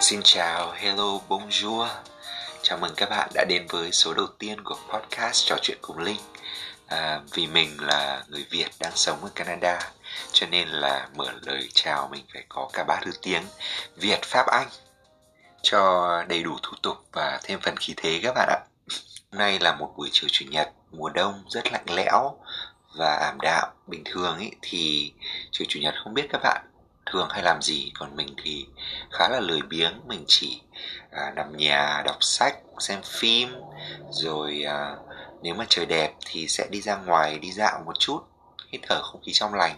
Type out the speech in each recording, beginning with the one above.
Xin chào, hello, bonjour. Chào mừng các bạn đã đến với số đầu tiên của podcast Trò chuyện cùng Linh. À, Vì mình là người Việt đang sống ở Canada Cho nên là mở lời chào mình phải có cả ba thứ tiếng Việt, Pháp, Anh Cho đầy đủ thủ tục và thêm phần khí thế các bạn ạ. Hôm nay là một buổi chiều chủ nhật mùa đông rất lạnh lẽo và ảm đạm bình thường ý, thì chiều chủ nhật không biết các bạn thường hay làm gì. Còn mình thì khá là lười biếng. Mình chỉ à, nằm nhà đọc sách xem phim. Rồi à, nếu mà trời đẹp thì sẽ đi ra ngoài đi dạo một chút. Hít thở không khí trong lành.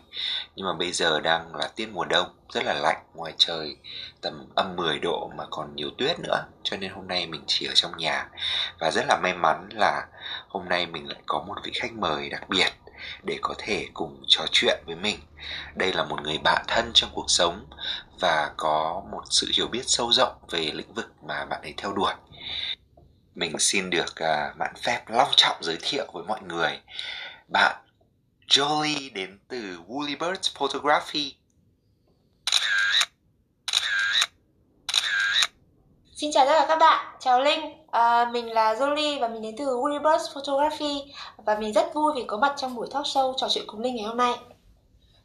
Nhưng mà bây giờ đang là tiết mùa đông rất là lạnh ngoài trời tầm âm 10 độ mà còn nhiều tuyết nữa. Cho nên hôm nay mình chỉ ở trong nhà. Và rất là may mắn là hôm nay mình lại có một vị khách mời đặc biệt để có thể cùng trò chuyện với mình. Đây là một người bạn thân trong cuộc sống và có một sự hiểu biết sâu rộng về lĩnh vực mà bạn ấy theo đuổi. Mình xin được uh, bạn phép long trọng giới thiệu với mọi người. Bạn Jolie đến từ Woolly Birds Photography. Xin chào tất cả các bạn, chào Linh, à, mình là Jolie và mình đến từ Universe Photography. Và mình rất vui vì có mặt trong buổi talk show trò chuyện cùng Linh ngày hôm nay.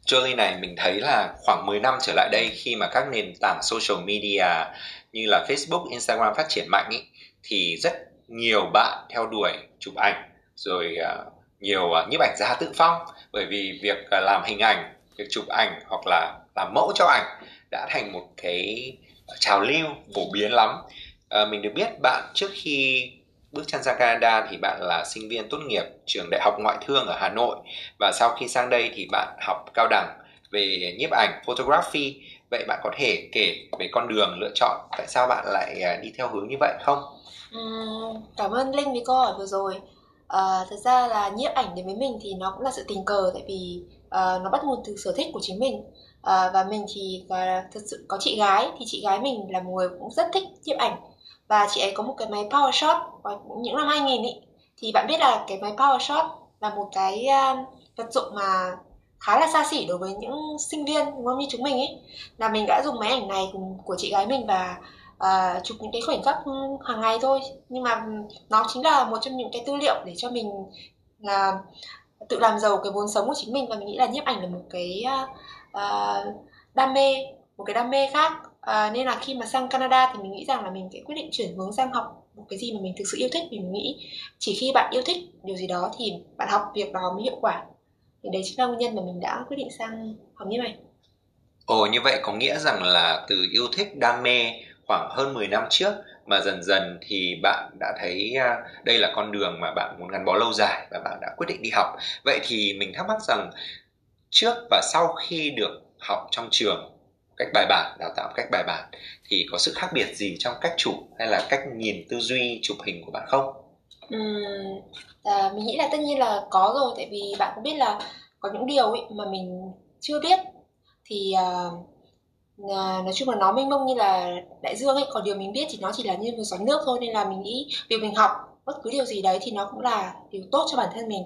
Jolie này mình thấy là khoảng 10 năm trở lại đây khi mà các nền tảng social media như là Facebook, Instagram phát triển mạnh ý, thì rất nhiều bạn theo đuổi chụp ảnh rồi uh, nhiều uh, nhiếp ảnh gia tự phong. Bởi vì việc uh, làm hình ảnh, việc chụp ảnh hoặc là làm mẫu cho ảnh đã thành một cái trào lưu phổ biến lắm à, mình được biết bạn trước khi bước chân sang Canada thì bạn là sinh viên tốt nghiệp trường đại học ngoại thương ở Hà Nội và sau khi sang đây thì bạn học cao đẳng về nhiếp ảnh photography vậy bạn có thể kể về con đường lựa chọn tại sao bạn lại ờ, đi theo hướng như vậy không? Uhm, cảm ơn Linh với câu hỏi vừa rồi. À, thật ra là nhiếp ảnh đến với mình thì nó cũng là sự tình cờ tại vì à, nó bắt nguồn từ sở thích của chính mình à, và mình thì và thật sự có chị gái thì chị gái mình là một người cũng rất thích nhiếp ảnh. Và chị ấy có một cái máy PowerShot vào những năm 2000 ý thì bạn biết là cái máy PowerShot là một cái uh, vật dụng mà khá là xa xỉ đối với những sinh viên đúng không? Như chúng mình ấy là mình đã dùng máy ảnh này cùng của chị gái mình và uh, chụp những cái khoảnh khắc ừ, hàng ngày thôi. Nhưng mà nó chính là một trong những cái tư liệu để cho mình là tự làm giàu cái vốn sống của chính mình. Và mình nghĩ là nhiếp ảnh là một cái uh, uh, đam mê một cái đam mê khác. À, nên là khi mà sang Canada thì mình nghĩ rằng là mình sẽ quyết định chuyển hướng sang học một cái gì mà mình thực sự yêu thích. Vì mình nghĩ chỉ khi bạn yêu thích điều gì đó thì bạn học việc đó mới hiệu quả. Thì đấy chính là nguyên nhân mà mình đã quyết định sang học như này. Ồ như vậy có nghĩa rằng là từ yêu thích đam mê khoảng hơn 10 năm trước mà dần dần thì bạn đã thấy à, đây là con đường mà bạn muốn gắn bó lâu dài và bạn đã quyết định đi học. Vậy thì mình thắc mắc rằng trước và sau khi được học trong trường cách bài bản đào tạo cách bài bản thì có sự khác biệt gì trong cách chụp hay là cách nhìn tư duy chụp hình của bạn không? Uhm, à, mình nghĩ là tất nhiên là có rồi tại vì bạn cũng biết là có những điều ấy mà mình chưa biết thì uh, nói chung là nó mênh mông như là đại dương ấy còn điều mình biết thì nó chỉ là như một giọt nước thôi nên là mình nghĩ việc mình học bất cứ điều gì đấy thì nó cũng là điều tốt cho bản thân mình.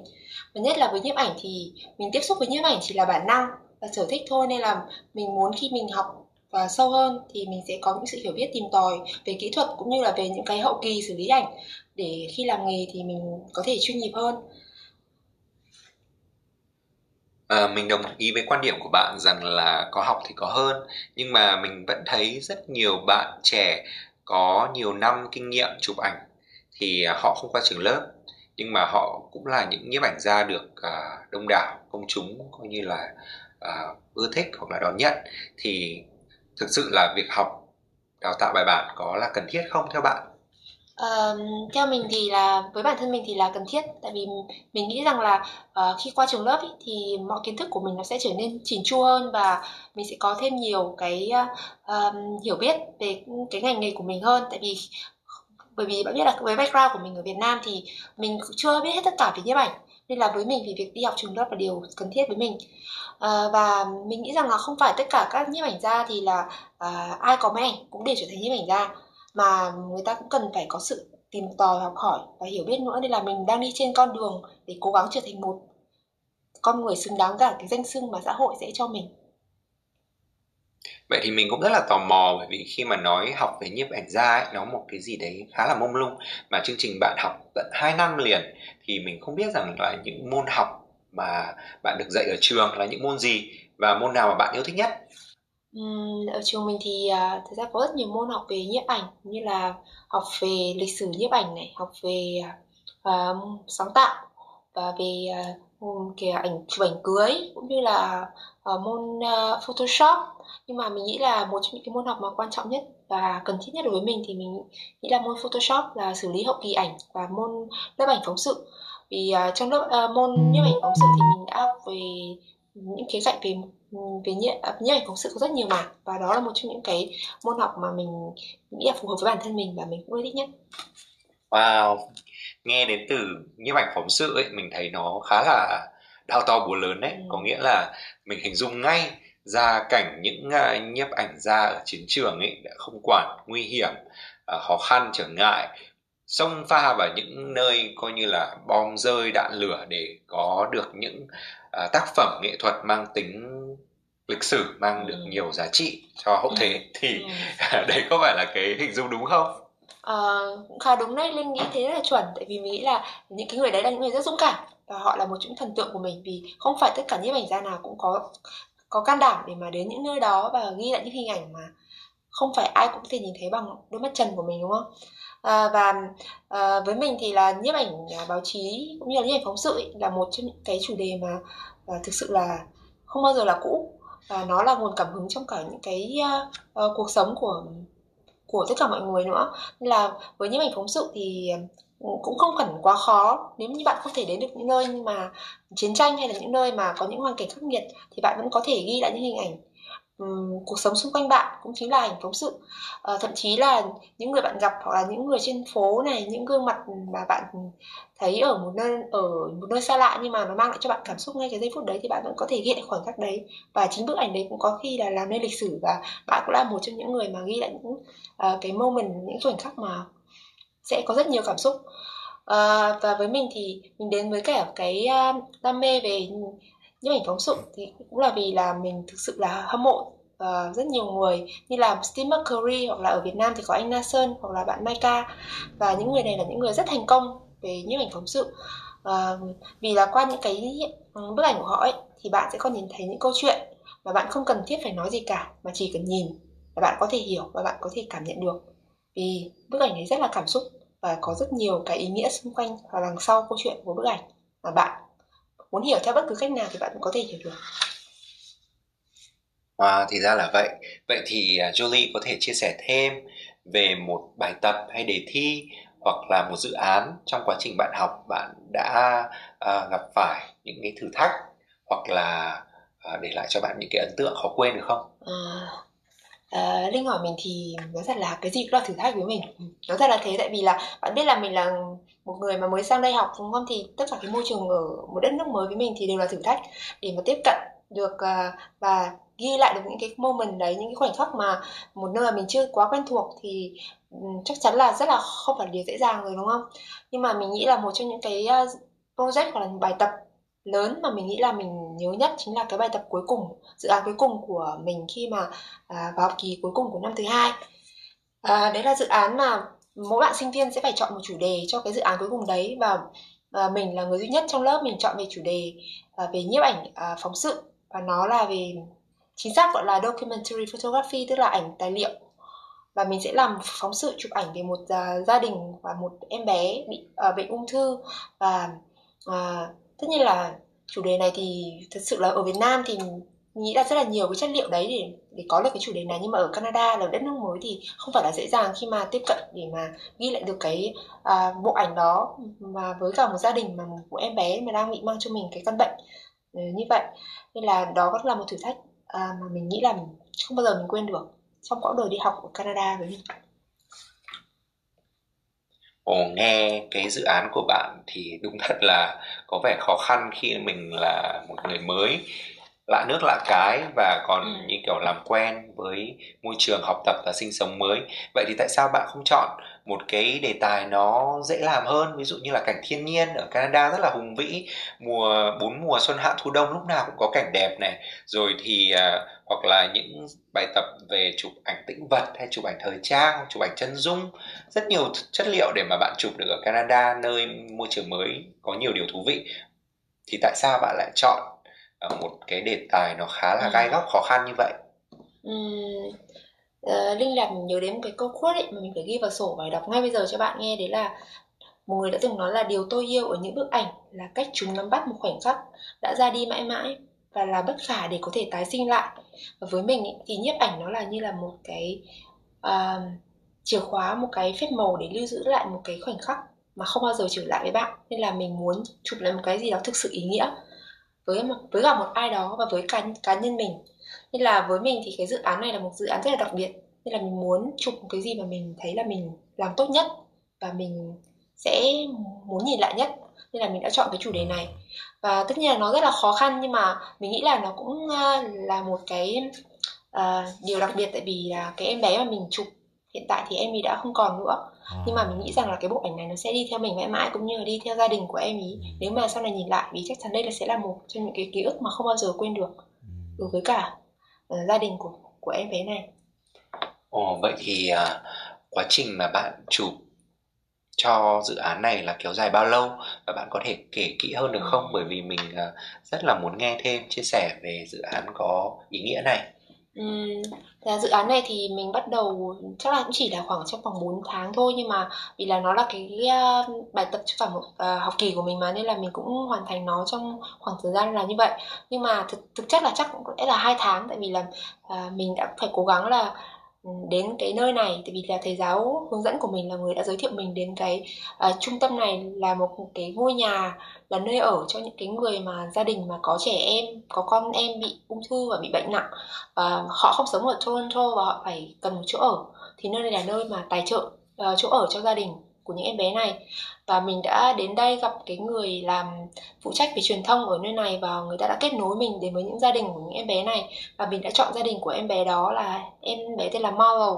Và nhất là với nhiếp ảnh thì mình tiếp xúc với nhiếp ảnh chỉ là bản năng và sở thích thôi nên là mình muốn khi mình học và sâu hơn thì mình sẽ có những sự hiểu biết tìm tòi về kỹ thuật cũng như là về những cái hậu kỳ xử lý ảnh để khi làm nghề thì mình có thể chuyên nghiệp hơn. À, mình đồng ý với quan điểm của bạn rằng là có học thì có hơn nhưng mà mình vẫn thấy rất nhiều bạn trẻ có nhiều năm kinh nghiệm chụp ảnh thì à, họ không qua trường lớp. Nhưng mà họ cũng là những nhiếp ảnh gia được à, đông đảo công chúng coi như là à, ưa thích hoặc là đón nhận. Thì thực sự là việc học đào tạo bài bản có là cần thiết không theo bạn? Uh, theo mình thì là với bản thân mình thì là cần thiết. Tại vì mình nghĩ rằng là uh, khi qua trường lớp ý, thì mọi kiến thức của mình nó sẽ trở nên chỉn chu hơn và mình sẽ có thêm nhiều cái uh, hiểu biết về cái ngành nghề của mình hơn. Tại vì bởi vì bạn biết là với background của mình ở Việt Nam thì mình chưa biết hết tất cả về nhiếp ảnh. Nên là với mình thì việc đi học trường lớp là điều cần thiết với mình. À, và mình nghĩ rằng là không phải tất cả các nhiếp ảnh gia thì là à, ai có máy ảnh cũng để trở thành nhiếp ảnh gia mà người ta cũng cần phải có sự tìm tòi học hỏi và hiểu biết nữa. Nên là mình đang đi trên con đường để cố gắng trở thành một con người xứng đáng cả cái danh xưng mà xã hội sẽ cho mình vậy thì mình cũng rất là tò mò bởi vì khi mà nói học về nhiếp ảnh gia ấy, nó một cái gì đấy khá là mông lung. Mà chương trình bạn học tận 2 năm liền thì mình không biết rằng là những môn học mà bạn được dạy ở trường là những môn gì và môn nào mà bạn yêu thích nhất? Ở trường mình thì uh, thực ra có rất nhiều môn học về nhiếp ảnh như là học về lịch sử nhiếp ảnh này, học về uh, sáng tạo và về uh, kìa ảnh chụp ảnh cưới cũng như là uh, môn uh, Photoshop nhưng mà mình nghĩ là một trong những cái môn học mà quan trọng nhất và cần thiết nhất đối với mình thì mình nghĩ là môn Photoshop là xử lý hậu kỳ ảnh và môn lớp ảnh phóng sự vì uh, trong lớp uh, môn nhiếp ảnh phóng sự thì mình đã học về những khía cạnh về về nhiếp, nhiếp ảnh phóng sự có rất nhiều mảng và đó là một trong những cái môn học mà mình nghĩ là phù hợp với bản thân mình và mình cũng thích nhất. Wow, nghe đến từ nhiếp ảnh phóng sự ấy mình thấy nó khá là đau to búa lớn đấy, ừ. có nghĩa là mình hình dung ngay ra cảnh những uh, nhiếp ảnh gia ở chiến trường ấy đã không quản nguy hiểm, uh, khó khăn trở ngại xông pha vào những nơi coi như là bom rơi đạn lửa để có được những uh, tác phẩm nghệ thuật mang tính lịch sử mang được ừ. nhiều giá trị cho hậu thế ừ. thì ừ. đấy có phải là cái hình dung đúng không? Uh, khá đúng đấy linh nghĩ thế rất là chuẩn tại vì mình nghĩ là những cái người đấy là những người rất dũng cảm và họ là một trong thần tượng của mình vì không phải tất cả những ảnh gia nào cũng có có can đảm để mà đến những nơi đó và ghi lại những hình ảnh mà không phải ai cũng có thể nhìn thấy bằng đôi mắt trần của mình đúng không? À, và à, với mình thì là nhiếp ảnh à, báo chí cũng như là nhiếp ảnh phóng sự ấy, là một trong những cái chủ đề mà à, thực sự là không bao giờ là cũ. Và nó là nguồn cảm hứng trong cả những cái uh, uh, cuộc sống của của tất cả mọi người nữa. Nên là với nhiếp ảnh phóng sự thì à, Ừ, cũng không cần quá khó. Nếu như bạn không thể đến được những nơi mà chiến tranh hay là những nơi mà có những hoàn cảnh khắc nghiệt thì bạn vẫn có thể ghi lại những hình ảnh um, cuộc sống xung quanh bạn cũng chính là ảnh phóng sự. Uh, thậm chí là những người bạn gặp hoặc là những người trên phố này những gương mặt mà bạn thấy ở một nơi ở một nơi xa lạ nhưng mà nó mang lại cho bạn cảm xúc ngay cái giây phút đấy thì bạn vẫn có thể ghi lại khoảnh khắc đấy. Và chính bức ảnh đấy cũng có khi là làm nên lịch sử và bạn cũng là một trong những người mà ghi lại những uh, cái moment những khoảnh khắc mà sẽ có rất nhiều cảm xúc. À, và với mình thì mình đến với cả cái ờ, đam mê về nhiếp ảnh phóng sự thì cũng là vì là mình thực sự là hâm mộ uh, rất nhiều người như là Steve McCurry hoặc là ở Việt Nam thì có anh Na Sơn hoặc là bạn Maika. Và những người này là những người rất thành công về nhiếp ảnh phóng sự. Uh, vì là qua những cái ừ, bức ảnh của họ ấy thì bạn sẽ còn nhìn thấy những câu chuyện mà bạn không cần thiết phải nói gì cả mà chỉ cần nhìn là bạn có thể hiểu và bạn có thể cảm nhận được. Vì bức ảnh ấy rất là cảm xúc và có rất nhiều cái ý nghĩa xung quanh và đằng sau câu chuyện của bức ảnh mà bạn muốn hiểu theo bất cứ cách nào thì bạn cũng có thể hiểu được À, thì ra là vậy. Vậy thì uh, Jolie có thể chia sẻ thêm về một bài tập hay đề thi hoặc là một dự án trong quá trình bạn học bạn đã uh, gặp phải những cái thử thách hoặc là uh, để lại cho bạn những cái ấn tượng khó quên được không? À, uh, Linh hỏi mình thì nói thật là cái gì cũng là thử thách với mình. Nói thật là thế tại vì là bạn biết là mình là một người mà mới sang đây học đúng không? Thì tất cả cái môi trường ở một đất nước mới với mình thì đều là thử thách. Để mà tiếp cận được uh, và ghi lại được những cái moment đấy những cái khoảnh khắc mà một nơi mà mình chưa quá quen thuộc thì um, chắc chắn là rất là không phải điều dễ dàng rồi đúng không? Nhưng mà mình nghĩ là một trong những cái uh, project hoặc là bài tập lớn mà mình nghĩ là mình nhớ nhất chính là cái bài tập cuối cùng dự án cuối cùng của mình khi mà à, vào học kỳ cuối cùng của năm thứ hai. À, đấy là dự án mà mỗi bạn sinh viên sẽ phải chọn một chủ đề cho cái dự án cuối cùng đấy và à, mình là người duy nhất trong lớp mình chọn về chủ đề à, về nhiếp ảnh à, phóng sự. Và nó là về chính xác gọi là documentary photography tức là ảnh tài liệu. Và mình sẽ làm phóng sự chụp ảnh về một uh, gia đình và một em bé bị à, uh, bệnh ung thư. Và uh, tất nhiên là chủ đề này thì thật sự là ở Việt Nam thì nghĩ là rất là nhiều cái chất liệu đấy để để có được cái chủ đề này nhưng mà ở Canada là đất nước mới thì không phải là dễ dàng khi mà tiếp cận để mà ghi lại được cái à, bộ ảnh đó mà với cả một gia đình mà một em bé mà đang bị mang cho mình cái căn bệnh ừ, như vậy nên là đó cũng là một thử thách à, mà mình nghĩ là mình không bao giờ mình quên được trong quãng đời đi học ở Canada với mình. Ồ, nghe cái dự án của bạn thì đúng thật là có vẻ khó khăn khi mình là một người mới lạ nước lạ cái và còn Ừ. như kiểu làm quen với môi trường học tập và sinh sống mới. Vậy thì tại sao bạn không chọn một cái đề tài nó dễ làm hơn? Ví dụ như là cảnh thiên nhiên ở Canada rất là hùng vĩ mùa bốn mùa xuân hạ thu đông lúc nào cũng có cảnh đẹp này. Rồi thì à, hoặc là những bài tập về chụp ảnh tĩnh vật hay chụp ảnh thời trang chụp ảnh chân dung. Rất nhiều chất liệu để mà bạn chụp được ở Canada nơi môi trường mới có nhiều điều thú vị. Thì tại sao bạn lại chọn một cái đề tài nó khá là Ừ. gai góc khó khăn như vậy. Ừm, ờ, Linh làm mình nhớ đến một cái câu quote ấy mà mình phải ghi vào sổ và đọc ngay bây giờ cho bạn nghe. Đấy là một người đã từng nói là điều tôi yêu ở những bức ảnh là cách chúng nắm bắt một khoảnh khắc đã ra đi mãi mãi và là bất khả để có thể tái sinh lại. Và với mình ý, thì nhiếp ảnh nó là như là một cái à, chìa khóa một cái phép màu để lưu giữ lại một cái khoảnh khắc mà không bao giờ trở lại với bạn. Nên là mình muốn chụp lại một cái gì đó thực sự ý nghĩa với một với cả một ai đó và với cá cá nhân mình. Nên là với mình thì cái dự án này là một dự án rất là đặc biệt. Nên là mình muốn chụp một cái gì mà mình thấy là mình làm tốt nhất và mình sẽ muốn nhìn lại nhất. Nên là mình đã chọn cái chủ đề này. Và tất nhiên là nó rất là khó khăn nhưng mà mình nghĩ là nó cũng à, là một cái uh, điều đặc biệt tại vì là cái em bé mà mình chụp hiện tại thì em ấy đã không còn nữa nhưng mà mình nghĩ rằng là cái bộ ảnh này nó sẽ đi theo mình mãi mãi cũng như là đi theo gia đình của em ý. Nếu mà sau này nhìn lại vì chắc chắn đây là sẽ là một trong những cái ký ức mà không bao giờ quên được đối với cả ờ, gia đình của của em bé này. Ồ, vậy thì à, quá trình mà bạn chụp cho dự án này là kéo dài bao lâu? Và bạn có thể kể kỹ hơn được không? Bởi vì mình à, rất là muốn nghe thêm chia sẻ về dự án có ý nghĩa này Ừ, là dự án này thì mình bắt đầu chắc là cũng chỉ là khoảng trong vòng 4 tháng thôi nhưng mà vì là nó là cái uh, bài tập cho cả một uh, học kỳ của mình mà nên là mình cũng hoàn thành nó trong khoảng thời gian là như vậy. Nhưng mà thực thực chất là chắc cũng sẽ là hai tháng tại vì là uh, mình đã phải cố gắng là Ừ, đến cái nơi này. Tại vì là thầy giáo hướng dẫn của mình là người đã giới thiệu mình đến cái uh, trung tâm này là một cái ngôi nhà là nơi ở cho những cái người mà gia đình mà có trẻ em có con em bị ung thư và bị bệnh nặng. Và họ không sống ở Toronto và họ phải cần một chỗ ở. Thì nơi này là nơi mà tài trợ uh, chỗ ở cho gia đình của những em bé này. Và mình đã đến đây gặp cái người làm phụ trách về truyền thông ở nơi này và người ta đã kết nối mình đến với những gia đình của những em bé này. Và mình đã chọn gia đình của em bé đó là em bé tên là Marvel.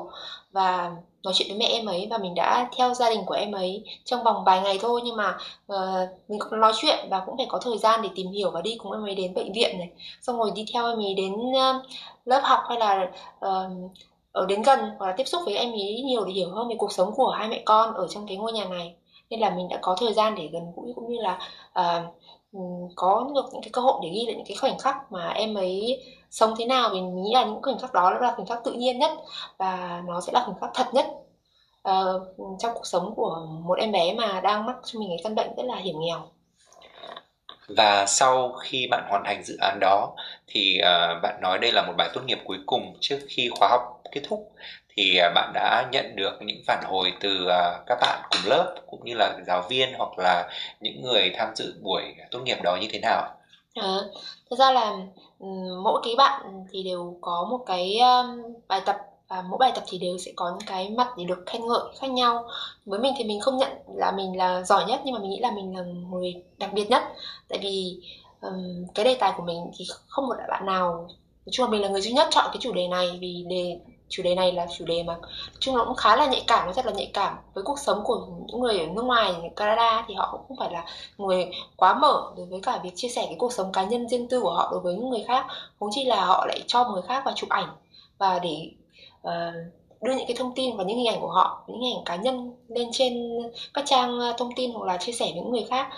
Và nói chuyện với mẹ em ấy và mình đã theo gia đình của em ấy trong vòng vài ngày thôi. Nhưng mà uh, mình cũng nói chuyện và cũng phải có thời gian để tìm hiểu và đi cùng em ấy đến bệnh viện này. Xong rồi đi theo em ấy đến uh, lớp học hay là uh, ở đến gần hoặc là tiếp xúc với em ấy nhiều để hiểu hơn về cuộc sống của hai mẹ con ở trong cái ngôi nhà này. Nên là mình đã có thời gian để gần gũi cũng như là uh, có được những cái cơ hội để ghi lại những cái khoảnh khắc mà em ấy sống thế nào. Vì mình nghĩ là những khoảnh khắc đó là khoảnh khắc tự nhiên nhất và nó sẽ là khoảnh khắc thật nhất uh, trong cuộc sống của một em bé mà đang mắc cho mình cái căn bệnh rất là hiểm nghèo. Và sau khi bạn hoàn thành dự án đó thì uh, bạn nói đây là một bài tốt nghiệp cuối cùng trước khi khóa học kết thúc thì à, bạn đã nhận được những phản hồi từ à, các bạn cùng lớp cũng như là giáo viên hoặc là những người tham dự buổi tốt nghiệp đó như thế nào Ờ, thật ra là mỗi cái bạn thì đều có một cái bài tập và mỗi bài tập thì đều sẽ có những cái mặt để được khen ngợi khác nhau. Với mình thì mình không nhận là mình là giỏi nhất nhưng mà mình nghĩ là mình là người đặc biệt nhất. Tại vì um, cái đề tài của mình thì không một bạn nào nói chung là mình là người duy nhất chọn cái chủ đề này vì đề chủ đề này là chủ đề mà chung nó cũng khá là nhạy cảm, nó rất là nhạy cảm. Với cuộc sống của những người ở nước ngoài, ở Canada thì họ cũng không phải là người quá mở đối với cả việc chia sẻ cái cuộc sống cá nhân riêng tư của họ đối với những người khác. Huống chi là họ lại cho người khác vào chụp ảnh và để uh, đưa những cái thông tin và những hình ảnh của họ những hình ảnh cá nhân lên trên các trang ờ, thông tin hoặc là chia sẻ với những người khác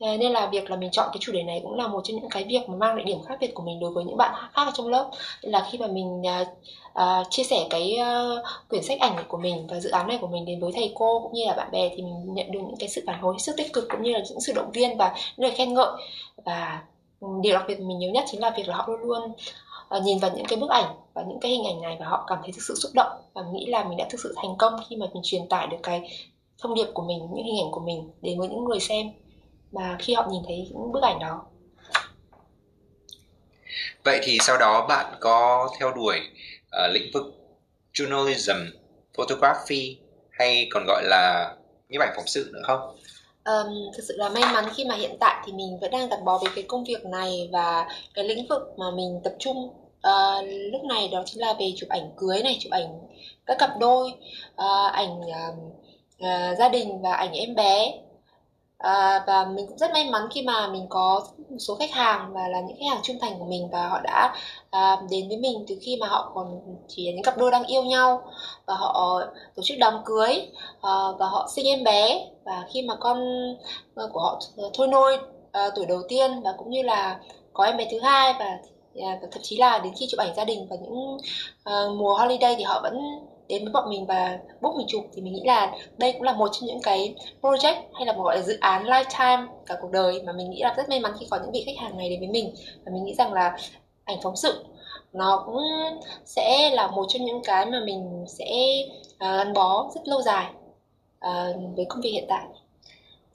nên là việc là mình chọn cái chủ đề này cũng là một trong những cái việc mà mang lại điểm khác biệt của mình đối với những bạn khác ở trong lớp. Nên là khi mà mình uh, chia sẻ cái uh, quyển sách ảnh của mình và dự án này của mình đến với thầy cô cũng như là bạn bè thì mình nhận được những cái sự phản hồi hết sức tích cực cũng như là những sự động viên và những lời khen ngợi. Và điều đặc biệt mình nhớ nhất chính là việc là họ luôn luôn uh, nhìn vào những cái bức ảnh và những cái hình ảnh này và họ cảm thấy thực sự xúc động và nghĩ là mình đã thực sự thành công khi mà mình truyền tải được cái thông điệp của mình những hình ảnh của mình đến với những người xem và khi họ nhìn thấy những bức ảnh đó. Vậy thì sau đó bạn có theo đuổi ờ, lĩnh vực journalism photography hay còn gọi là nhiếp ảnh phóng sự nữa không? Um, thực sự là may mắn khi mà hiện tại thì mình vẫn đang gắn bó với cái công việc này và cái lĩnh vực mà mình tập trung uh, lúc này đó chính là về chụp ảnh cưới này chụp ảnh các cặp đôi uh, ảnh uh, uh, gia đình và ảnh em bé À, và mình cũng rất may mắn khi mà mình có một số khách hàng và là những khách hàng trung thành của mình và họ đã à, đến với mình từ khi mà họ còn chỉ là những cặp đôi đang yêu nhau và họ tổ chức đám cưới à, và họ sinh em bé. Và khi mà con ờ, của họ thôi nôi à, tuổi đầu tiên và cũng như là có em bé thứ hai và, à, và thậm chí là đến khi chụp ảnh gia đình và những uh, mùa holiday thì họ vẫn đến với bọn mình và book mình chụp thì mình nghĩ là đây cũng là một trong những cái project hay là một gọi là dự án lifetime cả cuộc đời mà mình nghĩ là rất may mắn khi có những vị khách hàng này đến với mình. Và mình nghĩ rằng là ảnh phóng sự nó cũng sẽ là một trong những cái mà mình sẽ à, gắn bó rất lâu dài uh, với công việc hiện tại.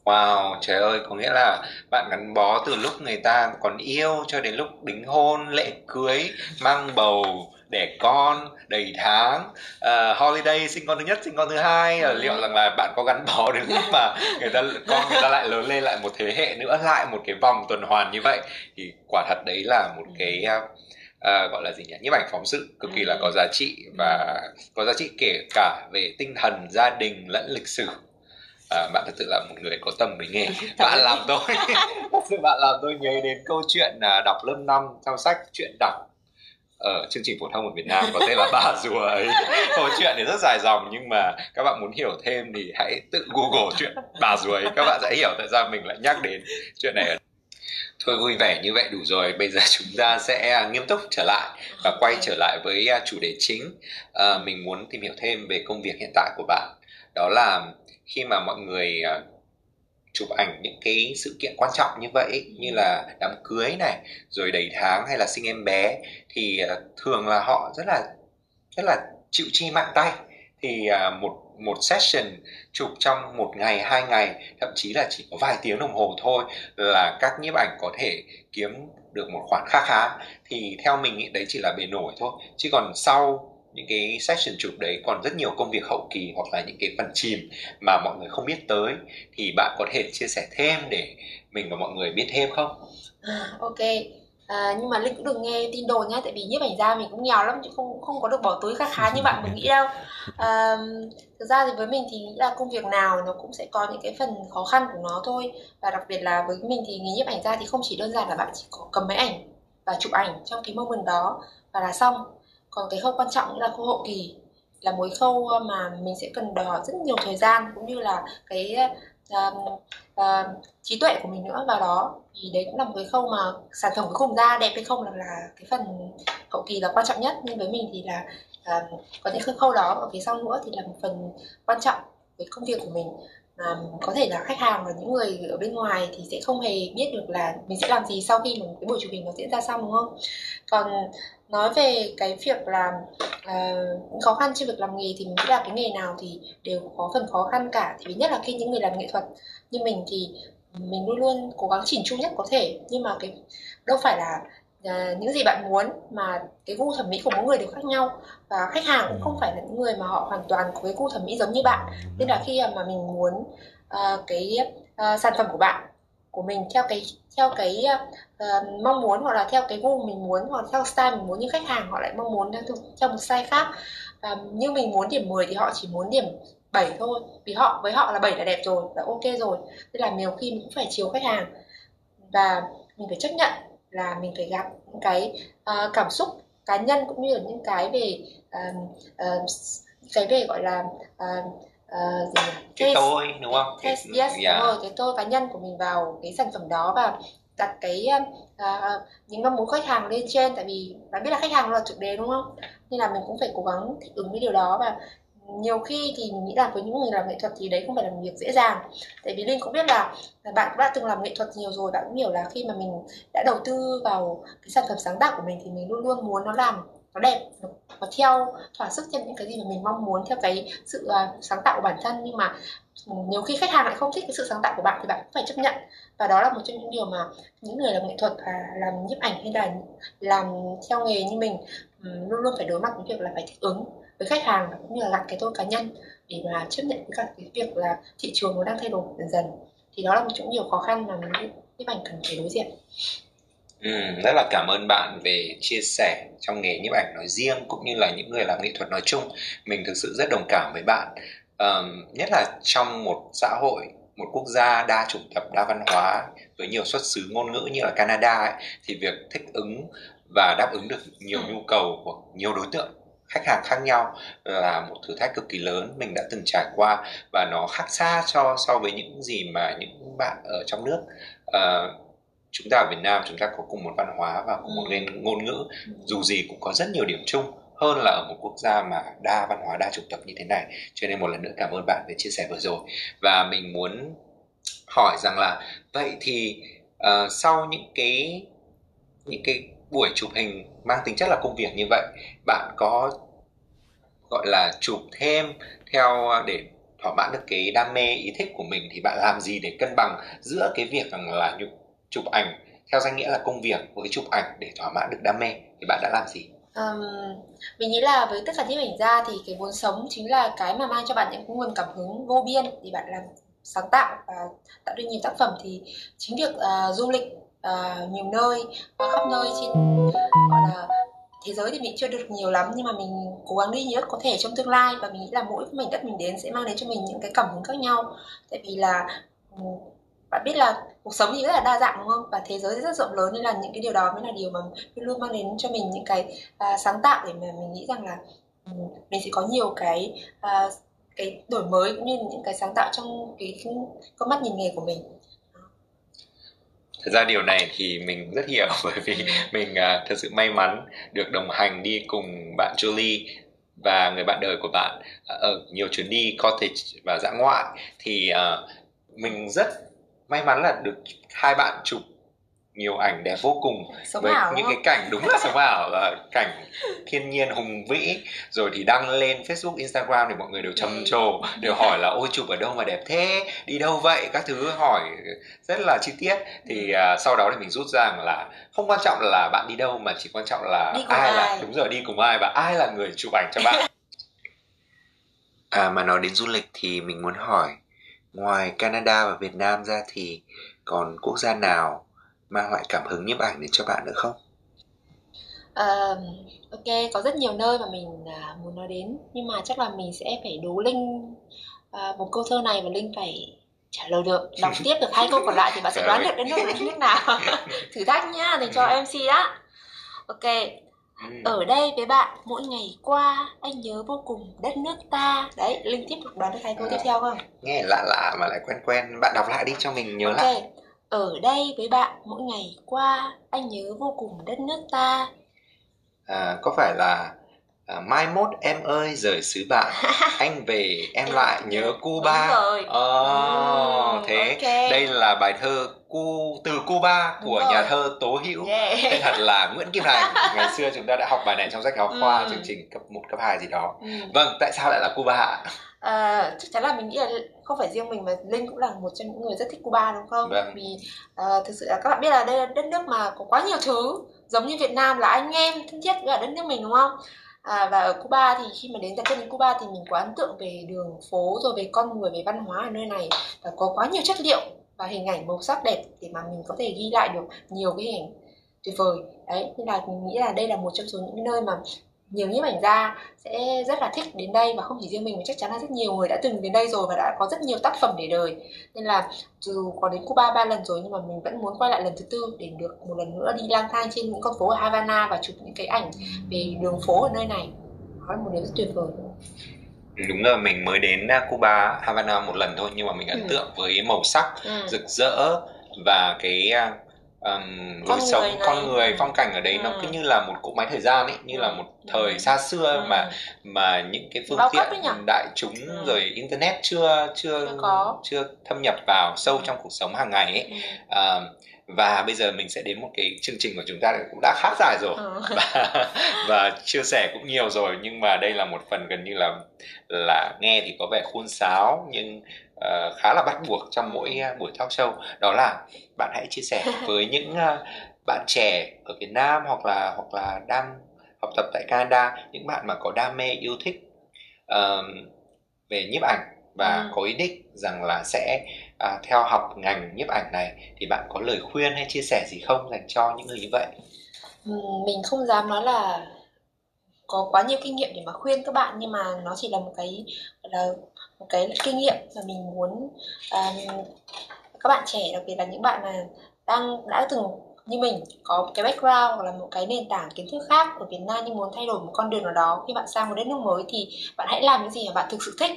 Wow, trời ơi, có nghĩa là bạn gắn bó từ lúc người ta còn yêu cho đến lúc đính hôn, lễ cưới, mang bầu, đẻ con đầy tháng. Uh, holiday sinh con thứ nhất sinh con thứ hai. Ừ. liệu rằng là bạn có gắn bó đến lúc mà người ta con người ta lại lớn lên lại một thế hệ nữa lại một cái vòng tuần hoàn như vậy. Thì quả thật đấy là một cái uh, gọi là gì nhỉ? Nhiếp ảnh phóng sự cực kỳ là có giá trị và có giá trị kể cả về tinh thần gia đình lẫn lịch sử. À, bạn thật sự là một người có tâm với nghề. Bạn làm tôi. Bạn làm tôi nhớ đến câu chuyện à, đọc lớp 5 trong sách chuyện đọc ở chương trình phổ thông ở Việt Nam có tên là bà rùa ấy. Câu chuyện thì rất dài dòng nhưng mà các bạn muốn hiểu thêm thì hãy tự google chuyện bà rùa ấy. Các bạn sẽ hiểu tại sao mình lại nhắc đến chuyện này. Thôi vui vẻ như vậy đủ rồi. Bây giờ chúng ta sẽ à, nghiêm túc trở lại và quay trở lại với à, chủ đề chính. À, mình muốn tìm hiểu thêm về công việc hiện tại của bạn. Đó là khi mà mọi người à, chụp ảnh những cái sự kiện quan trọng như vậy, như là đám cưới này, rồi đầy tháng hay là sinh em bé, thì à, thường là họ rất là rất là chịu chi mạng tay. Thì à, một một session chụp trong một ngày, hai ngày, thậm chí là chỉ có vài tiếng đồng hồ thôi là các nhiếp ảnh có thể kiếm được một khoản khá khá. Thì theo mình nghĩ đấy chỉ là bề nổi thôi. Chứ còn sau những cái session chụp đấy còn rất nhiều công việc hậu kỳ hoặc là những cái phần chìm mà mọi người không biết tới thì bạn có thể chia sẻ thêm để mình và mọi người biết thêm không? Ok. À, nhưng mà linh cũng đừng nghe tin đồn nhá tại vì nhiếp ảnh gia mình cũng nghèo lắm chứ không không có được bỏ túi khá khá như bạn mình nghĩ đâu. À, thực ra thì với mình thì nghĩ là công việc nào nó cũng sẽ có những cái phần khó khăn của nó thôi. Và đặc biệt là với mình thì nghề nhiếp ảnh gia thì không chỉ đơn giản là bạn chỉ có cầm máy ảnh và chụp ảnh trong cái moment đó và là xong còn cái khâu quan trọng là khâu hậu kỳ là một khâu ờ, mà mình sẽ cần đòi hỏi rất nhiều thời gian cũng như là cái uh, uh, trí tuệ của mình nữa vào đó. Thì đấy cũng là một cái khâu mà sản phẩm cuối cùng ra đẹp hay không là, là cái phần hậu kỳ là quan trọng nhất. Nhưng với mình thì là uh, có những khâu đó ở phía sau nữa thì là một phần quan trọng với công việc của mình. Mà có thể là khách hàng và những người ở bên ngoài thì sẽ không hề biết được là mình sẽ làm gì sau khi mà cái buổi chụp hình nó diễn ra xong đúng không? Còn nói về cái việc là uh, khó khăn trong việc làm nghề thì mình nghĩ là cái nghề nào thì đều có phần khó khăn cả. Thì thứ nhất là khi những người làm nghệ thuật như mình thì mình luôn luôn cố gắng chỉnh chu nhất có thể. Nhưng mà cái đâu phải là uh, những gì bạn muốn mà cái gu thẩm mỹ của mỗi người đều khác nhau. Và khách hàng cũng không phải là những người mà họ hoàn toàn có cái gu thẩm mỹ giống như bạn. Nên là khi mà mình muốn uh, cái uh, sản phẩm của bạn của mình theo cái theo cái uh, mong muốn hoặc là theo cái gu mình muốn hoặc theo style mình muốn. Nhưng khách hàng họ lại mong muốn theo một style khác. Uh, như mình muốn điểm 10 thì họ chỉ muốn điểm 7 thôi. Vì họ với họ là 7 là đẹp rồi là ok rồi. Nên là nhiều khi mình cũng phải chiều khách hàng. Và mình phải chấp nhận là mình phải gặp những cái uh, cảm xúc cá nhân cũng như là những cái về uh, uh, cái về gọi là uh, uh, gì nhỉ? cái tôi đúng không cái, yes yeah. đúng rồi cái tôi cá nhân của mình vào cái sản phẩm đó và đặt cái uh, những mong muốn khách hàng lên trên tại vì bạn biết là khách hàng là chủ đề đúng không nên là mình cũng phải cố gắng thích ứng với điều đó và nhiều khi thì mình nghĩ là với những người làm nghệ thuật thì đấy không phải là một việc dễ dàng tại vì linh cũng biết là bạn cũng đã từng làm nghệ thuật nhiều rồi bạn cũng hiểu là khi mà mình đã đầu tư vào cái sản phẩm sáng tạo của mình thì mình luôn luôn muốn nó làm nó đẹp nó theo thỏa sức theo những cái gì mà mình mong muốn theo cái sự uh, sáng tạo của bản thân. Nhưng mà ừ, nhiều khi khách hàng lại không thích cái sự sáng tạo của bạn thì bạn cũng phải chấp nhận. Và đó là một trong những điều mà những người làm nghệ thuật và làm nhiếp ảnh hay là làm theo nghề như mình ừ, luôn luôn phải đối mặt với việc là phải thích ứng với khách hàng và cũng như là gặp cái tôi cá nhân để mà chấp nhận với cả cái việc là thị trường nó đang thay đổi dần dần. Thì đó là một trong nhiều khó khăn mà mình nhiếp ảnh cần phải đối diện. Ừ, rất là cảm ơn bạn về chia sẻ trong nghề nhiếp ảnh nói riêng cũng như là những người làm nghệ thuật nói chung. Mình thực sự rất đồng cảm với bạn. Um, nhất là trong một xã hội một quốc gia đa chủng tộc đa văn hóa với nhiều xuất xứ ngôn ngữ như là Canada ấy, thì việc thích ứng và đáp ứng được nhiều nhu cầu của nhiều đối tượng khách hàng khác nhau là một thử thách cực kỳ lớn. Mình đã từng trải qua và nó khác xa cho so với những gì mà những bạn ở trong nước uh, chúng ta ở Việt Nam chúng ta có cùng một văn hóa và cùng một ừ. ngôn ngữ dù gì cũng có rất nhiều điểm chung hơn là ở một quốc gia mà đa văn hóa đa chủng tộc như thế này. Cho nên một lần nữa cảm ơn bạn về chia sẻ vừa rồi. Và mình muốn hỏi rằng là vậy thì uh, sau những cái những cái buổi chụp hình mang tính chất là công việc như vậy bạn có gọi là chụp thêm theo để thỏa mãn được cái đam mê ý thích của mình thì bạn làm gì để cân bằng giữa cái việc rằng là chụp ảnh theo danh nghĩa là công việc với chụp ảnh để thỏa mãn được đam mê thì bạn đã làm gì? Um, mình nghĩ là với tất cả những ảnh ra thì cái vốn sống chính là cái mà mang cho bạn những nguồn cảm hứng vô biên để bạn làm sáng tạo và tạo ra nhiều tác phẩm. Thì chính việc uh, du lịch uh, nhiều nơi và khắp nơi trên gọi là thế giới thì mình chưa được nhiều lắm nhưng mà mình cố gắng đi nhiều nhất có thể trong tương lai và mình nghĩ là mỗi mảnh đất mình đến sẽ mang đến cho mình những cái cảm hứng khác nhau. Tại vì là bạn biết là cuộc sống thì rất là đa dạng đúng không? Và thế giới rất rộng lớn nên là những cái điều đó mới là điều mà luôn luôn mang đến cho mình những cái uh, sáng tạo để mà mình nghĩ rằng là um, mình sẽ có nhiều cái uh, cái đổi mới cũng như những cái sáng tạo trong cái con mắt nhìn nghề của mình. Thật ra điều này thì mình rất hiểu bởi vì mình uh, thật sự may mắn được đồng hành đi cùng bạn Julie và người bạn đời của bạn ở nhiều chuyến đi cottage và dã ngoại. Thì uh, mình rất may mắn là được hai bạn chụp nhiều ảnh đẹp vô cùng sống với ảo những cái cảnh đúng là sống ảo là cảnh thiên nhiên hùng vĩ. Rồi thì đăng lên Facebook Instagram thì mọi người đều trầm trồ đều hỏi là ôi chụp ở đâu mà đẹp thế? Đi đâu vậy? Các thứ hỏi rất là chi tiết. Thì uh, sau đó thì mình rút ra là không quan trọng là bạn đi đâu mà chỉ quan trọng là ai, ai là đúng rồi đi cùng ai và ai là người chụp ảnh cho bạn. À mà nói đến du lịch thì mình muốn hỏi Ngoài Canada và Việt Nam ra thì còn quốc gia nào mang lại cảm hứng nhiếp ảnh đến cho bạn nữa không? Uh, ok, có rất nhiều nơi mà mình uh, muốn nói đến nhưng mà chắc là mình sẽ phải đố Linh uh, một câu thơ này và Linh phải trả lời được đọc tiếp được hai câu còn lại thì bạn sẽ đoán được đến nước nào thử thách nhá dành cho MC đó ok Ừ. ở đây với bạn mỗi ngày qua anh nhớ vô cùng đất nước ta. Đấy linh tiếp tục đoán được hai câu à, tiếp theo không? Nghe lạ lạ mà lại quen quen. Bạn đọc lại đi cho mình nhớ okay. lại ở đây với bạn mỗi ngày qua anh nhớ vô cùng đất nước ta. À, có phải là à, mai mốt em ơi rời xứ bạn anh về em lại nhớ Cuba Đúng rồi. Oh, ừ, thế okay. đây là bài thơ cu từ Cuba của nhà thơ Tố Hữu yeah. tên thật là Nguyễn Kim Thành ngày xưa chúng ta đã học bài này trong sách giáo khoa ừ. chương trình cấp 1, cấp 2 gì đó ừ. vâng tại sao lại là Cuba ạ à, chắc chắn là mình nghĩ là không phải riêng mình mà Linh cũng là một trong những người rất thích Cuba đúng không vâng. vì uh, thực sự là các bạn biết là đây là đất nước mà có quá nhiều thứ giống như Việt Nam là anh em thân thiết với đất nước mình đúng không À, và ở Cuba thì khi mà đến đặt chân đến Cuba thì mình có ấn tượng về đường phố rồi về con người về văn hóa ở nơi này. Và có quá nhiều chất liệu và hình ảnh màu sắc đẹp để mà mình có thể ghi lại được nhiều cái hình tuyệt vời. Đấy nên là mình nghĩ là đây là một trong số những nơi mà nhiều nhiếp ảnh gia sẽ rất là thích đến đây và không chỉ riêng mình mà chắc chắn là rất nhiều người đã từng đến đây rồi và đã có rất nhiều tác phẩm để đời nên là dù có đến Cuba ba lần rồi nhưng mà mình vẫn muốn quay lại lần thứ tư để được một lần nữa đi lang thang trên những con phố ở Havana và chụp những cái ảnh về đường phố ở nơi này đó là một điều rất tuyệt vời đúng là mình mới đến Cuba Havana một lần thôi nhưng mà mình ấn ừ. tượng với màu sắc ừ. rực rỡ và cái um, lối sống người con người phong cảnh ở đấy ừ. nó cứ như là một cỗ máy thời gian ấy như ừ. là một thời ừ. xa xưa ừ. mà mà những cái phương tiện đại chúng ừ. rồi internet chưa chưa chưa, chưa thâm nhập vào sâu ừ. trong cuộc sống hàng ngày ấy ừ. uh, và bây giờ mình sẽ đến một cái chương trình của chúng ta cũng đã khá dài rồi ừ. và, và chia sẻ cũng nhiều rồi nhưng mà đây là một phần gần như là là nghe thì có vẻ khuôn sáo nhưng uh, khá là bắt buộc trong mỗi uh, buổi talk show đó là bạn hãy chia sẻ với những uh, bạn trẻ ở Việt Nam hoặc là hoặc là đang học tập tại Canada những bạn mà có đam mê yêu thích uh, về nhiếp ảnh và ừ. có ý định rằng là sẽ à, theo học ngành nhiếp ảnh này thì bạn có lời khuyên hay chia sẻ gì không dành cho những người như vậy? Ừ, mình không dám nói là có quá nhiều kinh nghiệm để mà khuyên các bạn nhưng mà nó chỉ là một cái là một cái kinh nghiệm mà mình muốn um, các bạn trẻ đặc biệt là những bạn mà đang đã từng như mình có cái background hoặc là một cái nền tảng kiến thức khác ở Việt Nam nhưng muốn thay đổi một con đường nào đó. Khi bạn sang một đất nước mới thì bạn hãy làm những gì mà bạn thực sự thích.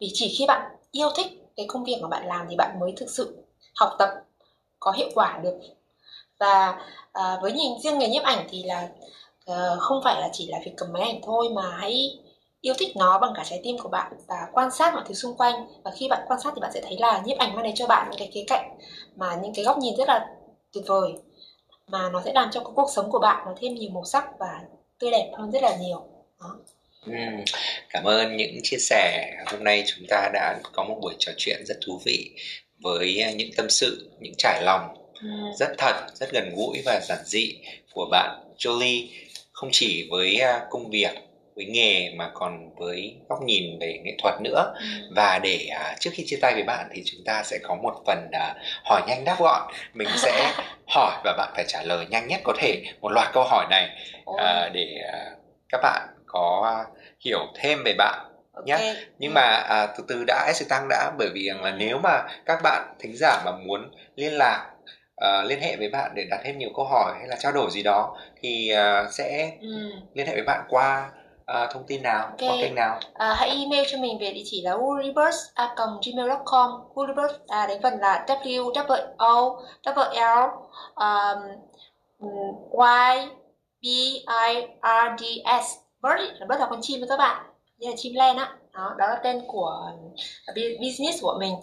Vì chỉ khi bạn yêu thích cái công việc mà bạn làm thì bạn mới thực sự học tập có hiệu quả được. Và à, với nhìn riêng nghề nhiếp ảnh thì là à, không phải là chỉ là việc cầm máy ảnh thôi mà hãy yêu thích nó bằng cả trái tim của bạn và quan sát mọi thứ xung quanh. Và khi bạn quan sát thì bạn sẽ thấy là nhiếp ảnh mang đến cho bạn những cái khía cạnh mà những cái góc nhìn rất là tuyệt vời mà nó sẽ làm cho cuộc sống của bạn nó thêm nhiều màu sắc và tươi đẹp hơn rất là nhiều. Đó. Ừ, cảm ơn những chia sẻ. Hôm nay chúng ta đã có một buổi trò chuyện rất thú vị với những tâm sự những trải lòng ừ. rất thật rất gần gũi và giản dị của bạn Jolie. Không chỉ với à, công việc với nghề mà còn với góc nhìn về nghệ thuật nữa. Ừ. và để uh, trước khi chia tay với bạn thì chúng ta sẽ có một phần uh, hỏi nhanh đáp gọn. Mình sẽ hỏi và bạn phải trả lời nhanh nhất có thể một loạt câu hỏi này uh, để uh, các bạn có hiểu thêm về bạn okay. nhé nhưng ừ. mà à, từ từ đã sẽ tăng đã bởi vì rằng là nếu mà các bạn thính giả mà muốn liên lạc uh, liên hệ với bạn để đặt thêm nhiều câu hỏi hay là trao đổi gì đó thì uh, sẽ ừ. liên hệ với bạn qua uh, thông tin nào okay. qua kênh nào à, hãy email cho mình về địa chỉ là ulibirds@gmail.com ulibirds à đấy phần là w w o l um, y b i r d s bird là bird là con chim với các bạn. Như là chim len á. Đó đó là tên của business của mình.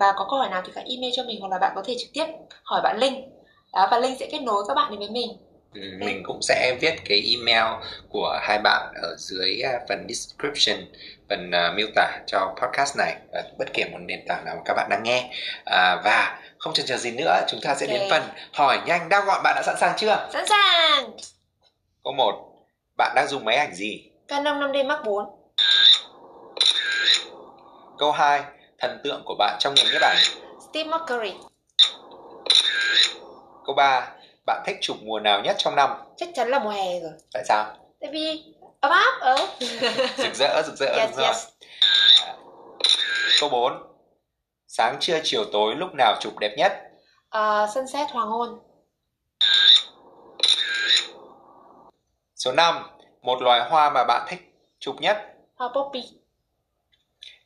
Và có câu hỏi nào thì hãy email cho mình hoặc là bạn có thể trực tiếp hỏi bạn Linh. Đó và Linh sẽ kết nối các bạn đến với mình. Ừ, mình cũng sẽ viết cái email của hai bạn ở dưới à, phần description phần uh, miêu tả cho podcast này ở bất kể một nền tảng nào mà các bạn đang nghe. À, và không chần chờ gì nữa chúng ta sẽ okay. đến phần hỏi nhanh. Đáp gọn bạn đã sẵn sàng chưa? Sẵn sàng. Câu một bạn đang dùng máy ảnh gì? Canon 5D Mark 4 câu 2 thần tượng của bạn trong ngành nhiếp ảnh. Steve McCurry câu 3 bạn thích chụp mùa nào nhất trong năm? Chắc chắn là mùa hè rồi. Tại sao? Tại vì ấm áp ờ rực rỡ rực rỡ yes, đúng yes. rồi. câu 4 sáng trưa chiều tối lúc nào chụp đẹp nhất? Uh, sunset hoàng hôn số 5 một loài hoa mà bạn thích chụp nhất. Hoa poppy.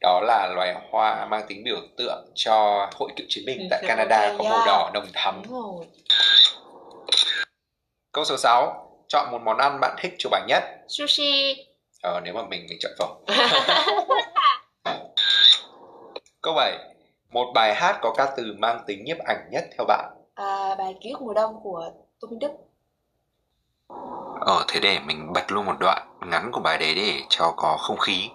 Đó là loài hoa mang tính biểu tượng cho hội cựu chiến binh tại Canada có màu đỏ nồng thắm. Câu số 6 Chọn một món ăn bạn thích chụp ảnh nhất. Sushi. Ờ nếu mà mình mình chọn phở Câu 7 Một bài hát có ca từ mang tính nhiếp ảnh nhất theo bạn. À, Bài ký ức mùa đông của Tô Minh Đức Ờ thế để mình bật luôn một đoạn ngắn của bài đấy để cho có không khí.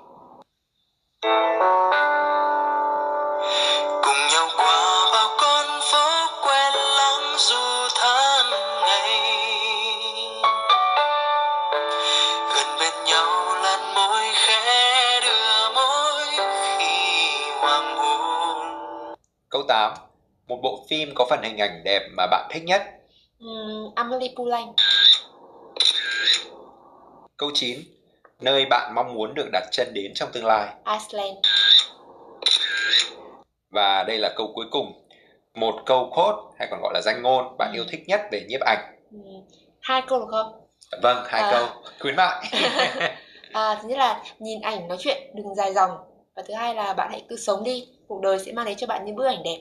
Câu 8 Một bộ phim có phần hình ảnh đẹp mà bạn thích nhất? Um, Amelie Poulain Câu 9 Nơi bạn mong muốn được đặt chân đến trong tương lai Iceland Và đây là câu cuối cùng Một câu quote hay còn gọi là danh ngôn bạn ừ. yêu thích nhất về nhiếp ảnh ừ. Hai câu được không? Vâng, hai à. câu Khuyến mại à, Thứ nhất là nhìn ảnh nói chuyện đừng dài dòng Và thứ hai là bạn hãy cứ sống đi cuộc đời sẽ mang đến cho bạn những bức ảnh đẹp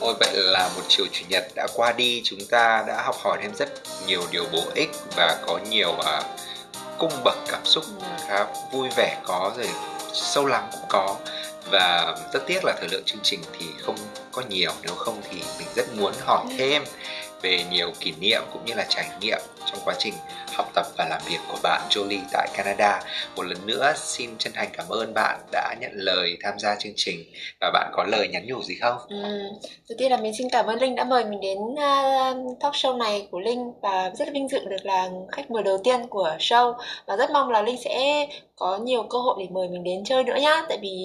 Ôi vậy là một chiều chủ nhật đã qua đi. Chúng ta đã học hỏi thêm rất nhiều điều bổ ích Và có nhiều uh, cung bậc cảm xúc khá vui vẻ có rồi sâu lắng cũng có. Và rất tiếc là thời lượng chương trình thì không có nhiều. Nếu không thì mình rất muốn hỏi thêm về nhiều kỷ niệm cũng như là trải nghiệm trong quá trình học tập và làm việc của bạn Jolie tại Canada. Một lần nữa xin chân thành cảm ơn bạn đã nhận lời tham gia chương trình và bạn có lời nhắn nhủ gì không? Ừ. Đầu tiên là mình xin cảm ơn Linh đã mời mình đến uh, talk show này của Linh và rất là vinh dự được là khách mời đầu tiên của show và rất mong là Linh sẽ có nhiều cơ hội để mời mình đến chơi nữa nhá tại vì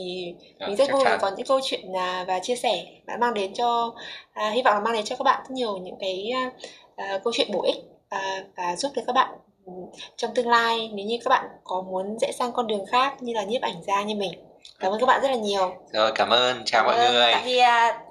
à, mình rất vui vì có những câu chuyện uh, và chia sẻ đã mang đến cho uh, hy vọng là mang đến cho các bạn rất nhiều những cái uh, câu chuyện bổ ích uh, và giúp được các bạn trong tương lai nếu như các bạn có muốn rẽ sang con đường khác như là nhiếp ảnh gia như mình cảm ơn các bạn rất là nhiều rồi cảm ơn chào cảm mọi ơn. người tạm biệt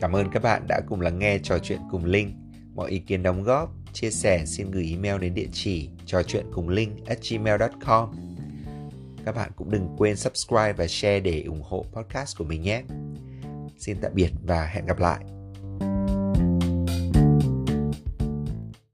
Cảm ơn các bạn đã cùng lắng nghe trò chuyện cùng Linh. Mọi ý kiến đóng góp, chia sẻ xin gửi email đến địa chỉ trò chuyện cùng Linh at gmail.com. Các bạn cũng đừng quên subscribe và share để ủng hộ podcast của mình nhé. Xin tạm biệt và hẹn gặp lại.